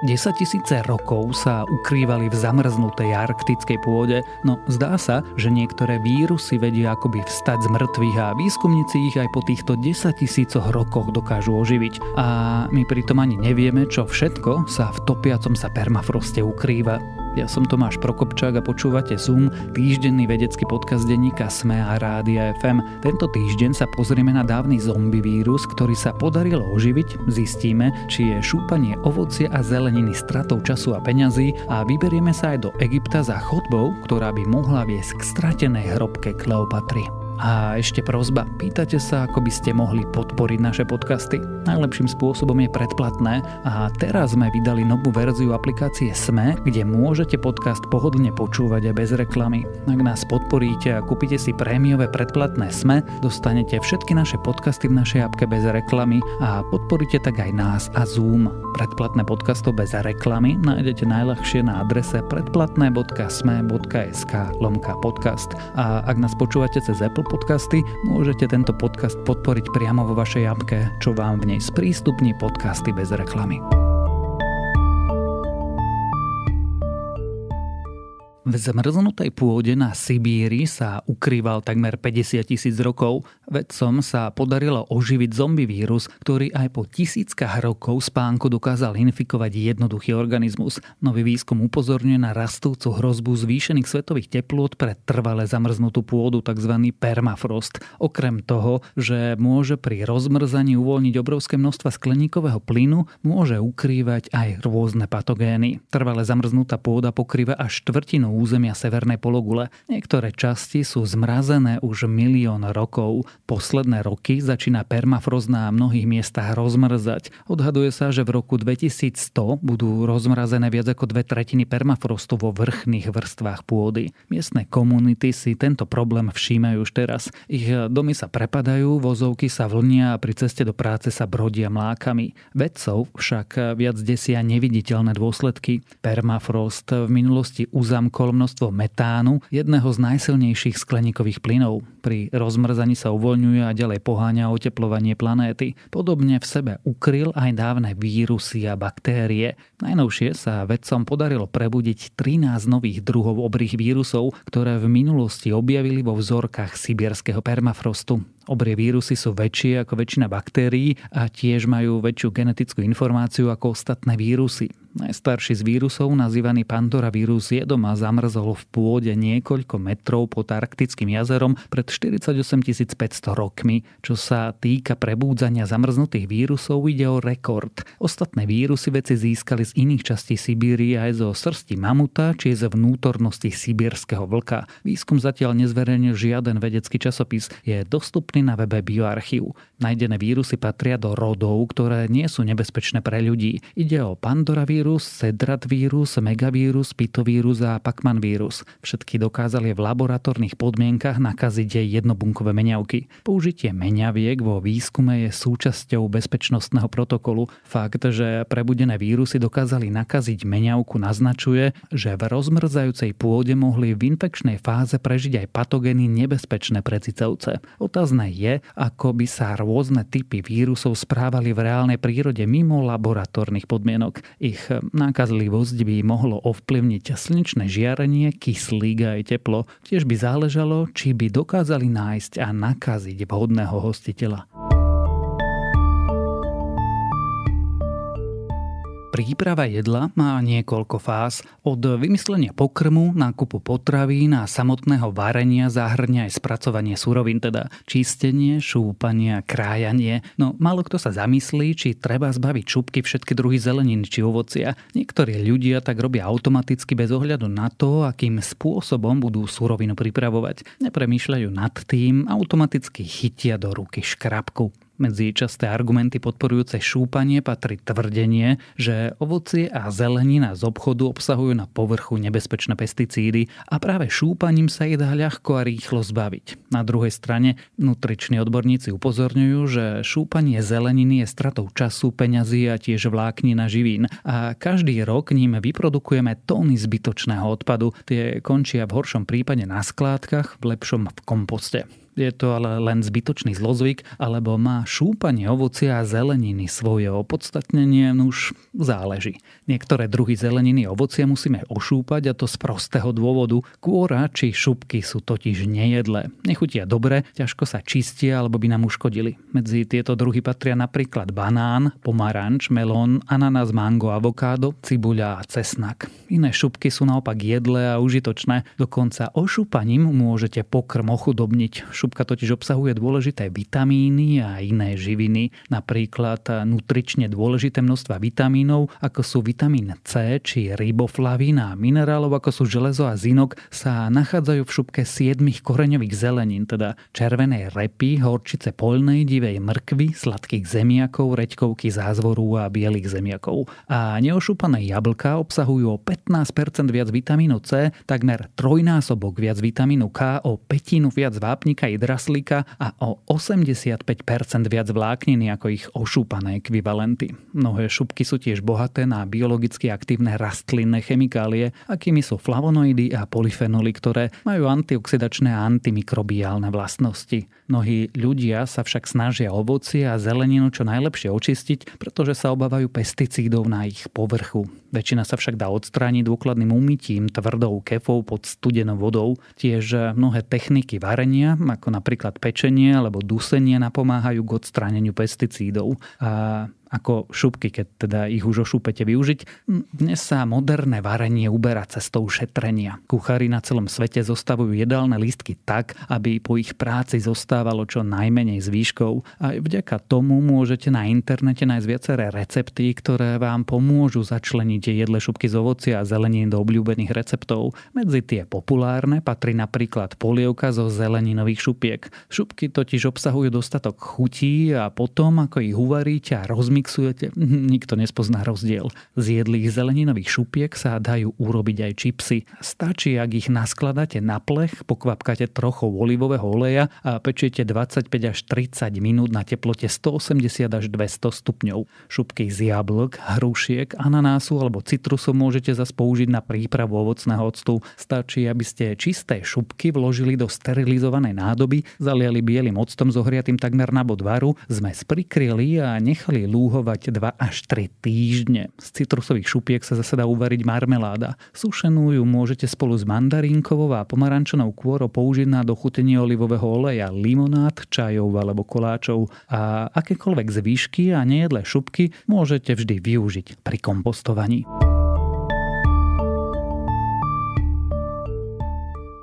10 tisíce rokov sa ukrývali v zamrznutej arktickej pôde, no zdá sa, že niektoré vírusy vedia akoby vstať z mŕtvych a výskumníci ich aj po týchto 10 tisícoch rokoch dokážu oživiť. A my pritom ani nevieme, čo všetko sa v topiacom sa permafroste ukrýva. Ja som Tomáš Prokopčák a počúvate Zoom, týždenný vedecký podcast denníka SME a Rádia FM. Tento týždeň sa pozrieme na dávny zombie vírus, ktorý sa podarilo oživiť, zistíme, či je šúpanie ovocie a zeleniny stratou času a peňazí a vyberieme sa aj do Egypta za chodbou, ktorá by mohla viesť k stratenej hrobke Kleopatry. A ešte prozba, pýtate sa, ako by ste mohli podporiť naše podcasty? Najlepším spôsobom je predplatné a teraz sme vydali novú verziu aplikácie SME, kde môžete podcast pohodlne počúvať aj bez reklamy. Ak nás podporíte a kúpite si prémiové predplatné SME, dostanete všetky naše podcasty v našej apke bez reklamy a podporíte tak aj nás a Zoom. Predplatné podcastov bez reklamy nájdete najľahšie na adrese predplatné.sme.sk lomka podcast. A ak nás počúvate cez Apple podcasty, môžete tento podcast podporiť priamo vo vašej apke, čo vám v nej sprístupní podcasty bez reklamy. V zmrznutej pôde na Sibíri sa ukrýval takmer 50 tisíc rokov. Vedcom sa podarilo oživiť zombie vírus, ktorý aj po tisíckach rokov spánku dokázal infikovať jednoduchý organizmus. Nový výskum upozorňuje na rastúcu hrozbu zvýšených svetových teplôt pre trvale zamrznutú pôdu, tzv. permafrost. Okrem toho, že môže pri rozmrzaní uvoľniť obrovské množstva skleníkového plynu, môže ukrývať aj rôzne patogény. Trvale zamrznutá pôda pokrýva až štvrtinu územia severnej pologule. Niektoré časti sú zmrazené už milión rokov. Posledné roky začína permafrost na mnohých miestach rozmrzať. Odhaduje sa, že v roku 2100 budú rozmrazené viac ako dve tretiny permafrostu vo vrchných vrstvách pôdy. Miestne komunity si tento problém všímajú už teraz. Ich domy sa prepadajú, vozovky sa vlnia a pri ceste do práce sa brodia mlákami. Vedcov však viac desia neviditeľné dôsledky. Permafrost v minulosti uzamkol množstvo metánu, jedného z najsilnejších skleníkových plynov. Pri rozmrzaní sa uvoľňuje a ďalej poháňa oteplovanie planéty. Podobne v sebe ukryl aj dávne vírusy a baktérie. Najnovšie sa vedcom podarilo prebudiť 13 nových druhov obrých vírusov, ktoré v minulosti objavili vo vzorkách sibierského permafrostu. Obrie vírusy sú väčšie ako väčšina baktérií a tiež majú väčšiu genetickú informáciu ako ostatné vírusy. Najstarší z vírusov, nazývaný Pandora vírus, jedom a zamrzol v pôde niekoľko metrov pod arktickým jazerom pred 48 500 rokmi. Čo sa týka prebúdzania zamrznutých vírusov, ide o rekord. Ostatné vírusy veci získali z iných častí Sibírie aj zo srsti mamuta či z vnútornosti sibírskeho vlka. Výskum zatiaľ nezverejnil žiaden vedecký časopis. Je dostupný na webe Bioarchív. Najdené vírusy patria do rodov, ktoré nie sú nebezpečné pre ľudí. Ide o Pandora vírus, Cedrat vírus, Megavírus, Pitovírus a Pacman vírus. Všetky dokázali v laboratórnych podmienkach nakaziť aj jednobunkové meňavky. Použitie meňaviek vo výskume je súčasťou bezpečnostného protokolu. Fakt, že prebudené vírusy dokázali nakaziť meňavku naznačuje, že v rozmrzajúcej pôde mohli v infekčnej fáze prežiť aj patogény nebezpečné pre cicavce. Otázne je, ako by sa rôzne typy vírusov správali v reálnej prírode mimo laboratórnych podmienok. Ich nákazlivosť by mohlo ovplyvniť slnečné žiarenie, kyslík aj teplo. Tiež by záležalo, či by dokázali nájsť a nakaziť vhodného hostiteľa. Príprava jedla má niekoľko fáz. Od vymyslenia pokrmu, nákupu potravín a samotného varenia zahrňa aj spracovanie surovín, teda čistenie, šúpanie, krájanie. No málo kto sa zamyslí, či treba zbaviť šupky všetky druhy zelenín či ovocia. Niektorí ľudia tak robia automaticky bez ohľadu na to, akým spôsobom budú surovinu pripravovať. Nepremýšľajú nad tým, automaticky chytia do ruky škrabku. Medzi časté argumenty podporujúce šúpanie patrí tvrdenie, že ovocie a zelenina z obchodu obsahujú na povrchu nebezpečné pesticídy a práve šúpaním sa ich dá ľahko a rýchlo zbaviť. Na druhej strane nutriční odborníci upozorňujú, že šúpanie zeleniny je stratou času, peňazí a tiež vláknina živín a každý rok ním vyprodukujeme tóny zbytočného odpadu. Tie končia v horšom prípade na skládkach, v lepšom v komposte. Je to ale len zbytočný zlozvyk, alebo má šúpanie ovocia a zeleniny svoje opodstatnenie, no už záleží. Niektoré druhy zeleniny ovocia musíme ošúpať a to z prostého dôvodu. Kôra či šupky sú totiž nejedlé. Nechutia dobre, ťažko sa čistia alebo by nám uškodili. Medzi tieto druhy patria napríklad banán, pomaranč, melón, ananás, mango, avokádo, cibuľa a cesnak. Iné šupky sú naopak jedlé a užitočné. Dokonca ošúpaním môžete pokrm ochudobniť. Šupka totiž obsahuje dôležité vitamíny a iné živiny, napríklad nutrične dôležité množstva vitamínov, ako sú vitamín C či riboflavín a minerálov, ako sú železo a zinok, sa nachádzajú v šupke siedmých koreňových zelenín, teda červenej repy, horčice polnej, divej mrkvy, sladkých zemiakov, reďkovky zázvoru a bielých zemiakov. A neošúpané jablka obsahujú o 15% viac vitamínu C, takmer trojnásobok viac vitamínu K, o petinu viac vápnika draslíka a o 85% viac vlákniny ako ich ošúpané ekvivalenty. Mnohé šupky sú tiež bohaté na biologicky aktívne rastlinné chemikálie, akými sú flavonoidy a polyfenoly, ktoré majú antioxidačné a antimikrobiálne vlastnosti. Mnohí ľudia sa však snažia ovocie a zeleninu čo najlepšie očistiť, pretože sa obávajú pesticídov na ich povrchu. Väčšina sa však dá odstrániť dôkladným umytím tvrdou kefou pod studenou vodou. Tiež mnohé techniky varenia, ako napríklad pečenie alebo dusenie, napomáhajú k odstráneniu pesticídov. A ako šupky, keď teda ich už ošúpete využiť. Dnes sa moderné varenie uberá cestou šetrenia. Kuchári na celom svete zostavujú jedálne lístky tak, aby po ich práci zostávalo čo najmenej zvýškov. A vďaka tomu môžete na internete nájsť viaceré recepty, ktoré vám pomôžu začleniť jedle šupky z ovocia a zelenín do obľúbených receptov. Medzi tie populárne patrí napríklad polievka zo zeleninových šupiek. Šupky totiž obsahujú dostatok chutí a potom, ako ich uvaríte a rozmýšľate, zamixujete, nikto nespozná rozdiel. Z jedlých zeleninových šupiek sa dajú urobiť aj čipsy. Stačí, ak ich naskladáte na plech, pokvapkáte trochou olivového oleja a pečiete 25 až 30 minút na teplote 180 až 200 stupňov. Šupky z jablk, hrušiek, ananásu alebo citrusu môžete zase použiť na prípravu ovocného octu. Stačí, aby ste čisté šupky vložili do sterilizovanej nádoby, zaliali bielým octom zohriatým takmer na bod varu, zmes prikryli a nechali lúh dúhovať 2 až 3 týždne. Z citrusových šupiek sa zase dá uvariť marmeláda. Sušenú ju môžete spolu s mandarínkovou a pomarančenou kôrou použiť na dochutenie olivového oleja, limonád, čajov alebo koláčov a akékoľvek zvýšky a nejedlé šupky môžete vždy využiť pri kompostovaní.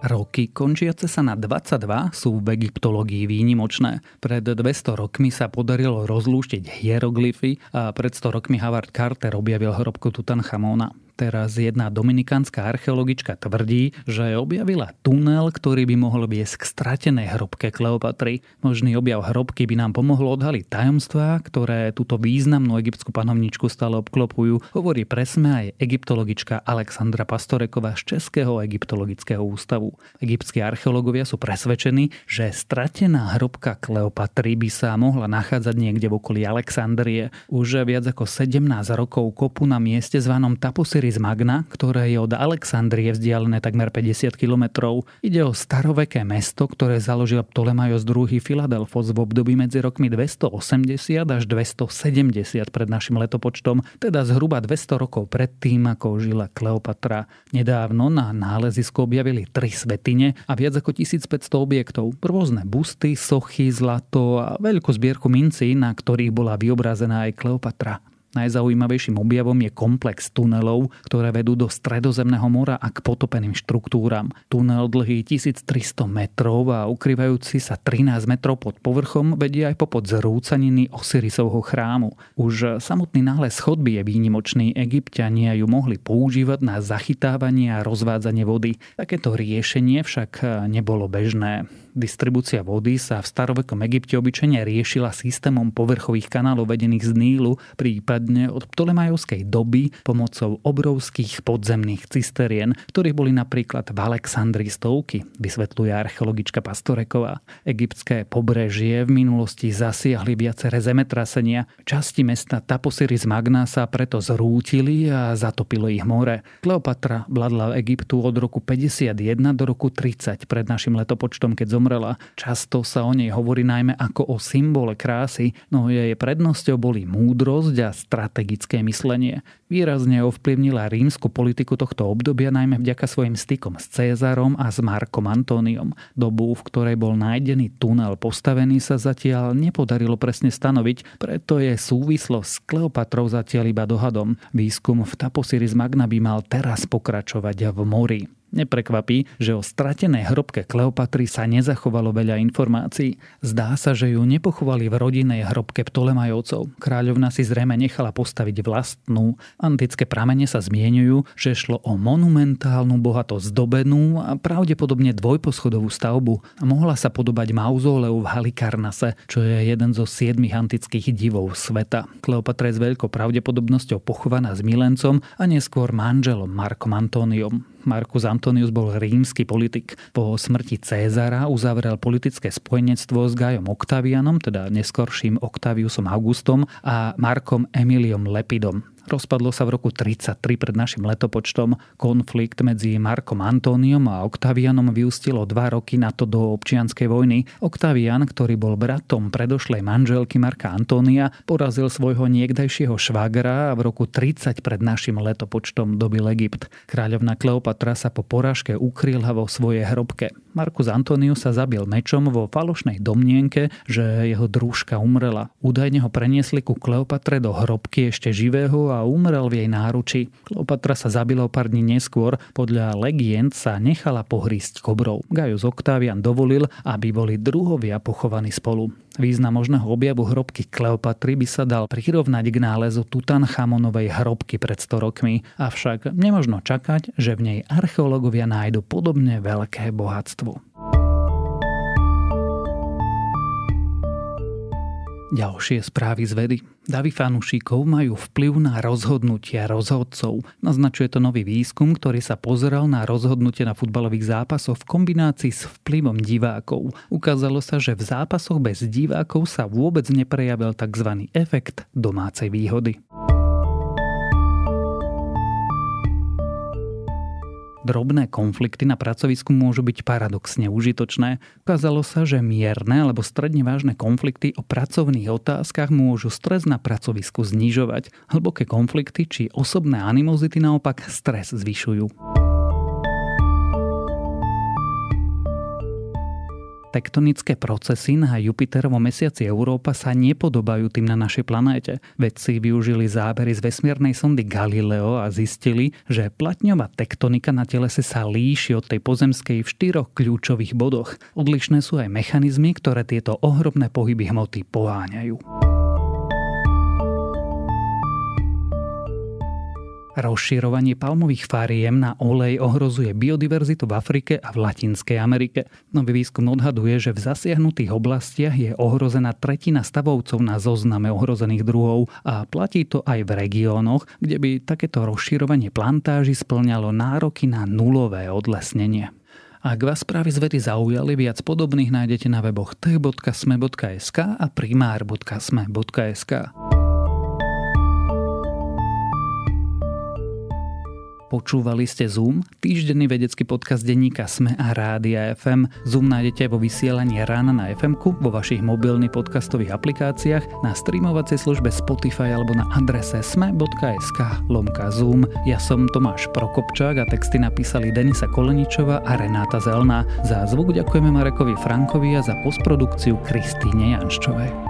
Roky končiace sa na 22 sú v egyptológii výnimočné. Pred 200 rokmi sa podarilo rozlúštiť hieroglyfy a pred 100 rokmi Howard Carter objavil hrobku Tutanchamona. Teraz jedna dominikánska archeologička tvrdí, že objavila tunel, ktorý by mohol viesť k stratenej hrobke Kleopatry. Možný objav hrobky by nám pomohlo odhaliť tajomstvá, ktoré túto významnú egyptskú panovničku stále obklopujú, hovorí presme aj egyptologička Alexandra Pastoreková z Českého egyptologického ústavu. Egyptskí archeológovia sú presvedčení, že stratená hrobka Kleopatry by sa mohla nachádzať niekde v okolí Alexandrie. Už viac ako 17 rokov kopu na mieste zvanom Taposiri z Magna, ktoré je od Alexandrie vzdialené takmer 50 kilometrov. Ide o staroveké mesto, ktoré založil Ptolemaios II. Filadelfos v období medzi rokmi 280 až 270 pred našim letopočtom, teda zhruba 200 rokov predtým, ako žila Kleopatra. Nedávno na nálezisku objavili tri svetine a viac ako 1500 objektov, rôzne busty, sochy, zlato a veľkú zbierku mincí, na ktorých bola vyobrazená aj Kleopatra. Najzaujímavejším objavom je komplex tunelov, ktoré vedú do Stredozemného mora a k potopeným štruktúram. Tunel dlhý 1300 metrov a ukrývajúci sa 13 metrov pod povrchom vedie aj popod zrúcaniny Osirisovho chrámu. Už samotný nález chodby je výnimočný. Egyptiania ju mohli používať na zachytávanie a rozvádzanie vody. Takéto riešenie však nebolo bežné. Distribúcia vody sa v starovekom Egypte obyčajne riešila systémom povrchových kanálov vedených z Nílu, prípadne od Ptolemajovskej doby pomocou obrovských podzemných cisterien, ktorých boli napríklad v Alexandrii stovky, vysvetľuje archeologička Pastoreková. Egyptské pobrežie v minulosti zasiahli viaceré zemetrasenia. Časti mesta Taposiris Magna sa preto zrútili a zatopilo ich more. Kleopatra vládla Egyptu od roku 51 do roku 30 pred našim letopočtom, keď zomrela. Často sa o nej hovorí najmä ako o symbole krásy, no jej prednosťou boli múdrosť a strategické myslenie. Výrazne ovplyvnila rímsku politiku tohto obdobia najmä vďaka svojim stykom s Cézarom a s Markom Antóniom. Dobu, v ktorej bol nájdený tunel postavený sa zatiaľ nepodarilo presne stanoviť, preto je súvislosť s Kleopatrou zatiaľ iba dohadom. Výskum v Taposiris Magna by mal teraz pokračovať v mori. Neprekvapí, že o stratenej hrobke Kleopatry sa nezachovalo veľa informácií. Zdá sa, že ju nepochovali v rodinnej hrobke Ptolemajovcov. Kráľovna si zrejme nechala postaviť vlastnú. Antické pramene sa zmienujú, že šlo o monumentálnu, bohato zdobenú a pravdepodobne dvojposchodovú stavbu. Mohla sa podobať mauzóleu v Halikarnase, čo je jeden zo siedmých antických divov sveta. Kleopatra je s veľkou pravdepodobnosťou pochovaná s milencom a neskôr manželom Markom Antóniom. Marcus Antonius bol rímsky politik. Po smrti Cézara uzavrel politické spojenectvo s Gajom Octavianom, teda neskorším Octaviusom Augustom a Markom Emiliom Lepidom. Rozpadlo sa v roku 33 pred našim letopočtom. Konflikt medzi Markom Antóniom a Oktavianom vyústilo dva roky na to do občianskej vojny. Oktavian, ktorý bol bratom predošlej manželky Marka Antónia, porazil svojho niekdajšieho švagra a v roku 30 pred našim letopočtom dobil Egypt. Kráľovna Kleopatra sa po porážke ukryla vo svojej hrobke. Markus Antonius sa zabil mečom vo falošnej domnienke, že jeho družka umrela. Údajne ho preniesli ku Kleopatre do hrobky ešte živého a a umrel v jej náruči. Kleopatra sa zabila o pár dní neskôr. Podľa legend sa nechala pohrísť kobrou. Gaius Octavian dovolil, aby boli druhovia pochovaní spolu. Význam možného objavu hrobky Kleopatry by sa dal prirovnať k nálezu Tutanchamonovej hrobky pred 100 rokmi, avšak nemožno čakať, že v nej archeológovia nájdu podobne veľké bohatstvo. Ďalšie správy z vedy. Davy fanúšikov majú vplyv na rozhodnutia rozhodcov. Naznačuje to nový výskum, ktorý sa pozeral na rozhodnutie na futbalových zápasoch v kombinácii s vplyvom divákov. Ukázalo sa, že v zápasoch bez divákov sa vôbec neprejavil tzv. efekt domácej výhody. Drobné konflikty na pracovisku môžu byť paradoxne užitočné. Ukázalo sa, že mierne alebo stredne vážne konflikty o pracovných otázkach môžu stres na pracovisku znižovať. Hlboké konflikty či osobné animozity naopak stres zvyšujú. Tektonické procesy na Jupiterovom mesiaci Európa sa nepodobajú tým na našej planéte. Vedci využili zábery z vesmiernej sondy Galileo a zistili, že platňová tektonika na telese sa líši od tej pozemskej v štyroch kľúčových bodoch. Odlišné sú aj mechanizmy, ktoré tieto ohromné pohyby hmoty poháňajú. Rozširovanie palmových fariem na olej ohrozuje biodiverzitu v Afrike a v Latinskej Amerike. Nový výskum odhaduje, že v zasiahnutých oblastiach je ohrozená tretina stavovcov na zozname ohrozených druhov a platí to aj v regiónoch, kde by takéto rozširovanie plantáži splňalo nároky na nulové odlesnenie. Ak vás správy z vedy zaujali, viac podobných nájdete na weboch t.sme.sk a primár.sme.sk. Počúvali ste Zoom, týždenný vedecký podcast denníka Sme a Rádia FM. Zoom nájdete vo vysielaní rána na fm vo vašich mobilných podcastových aplikáciách, na streamovacej službe Spotify alebo na adrese sme.sk lomka Zoom. Ja som Tomáš Prokopčák a texty napísali Denisa Koleničova a Renáta Zelná. Za zvuk ďakujeme Marekovi Frankovi a za postprodukciu Kristýne Janščovej.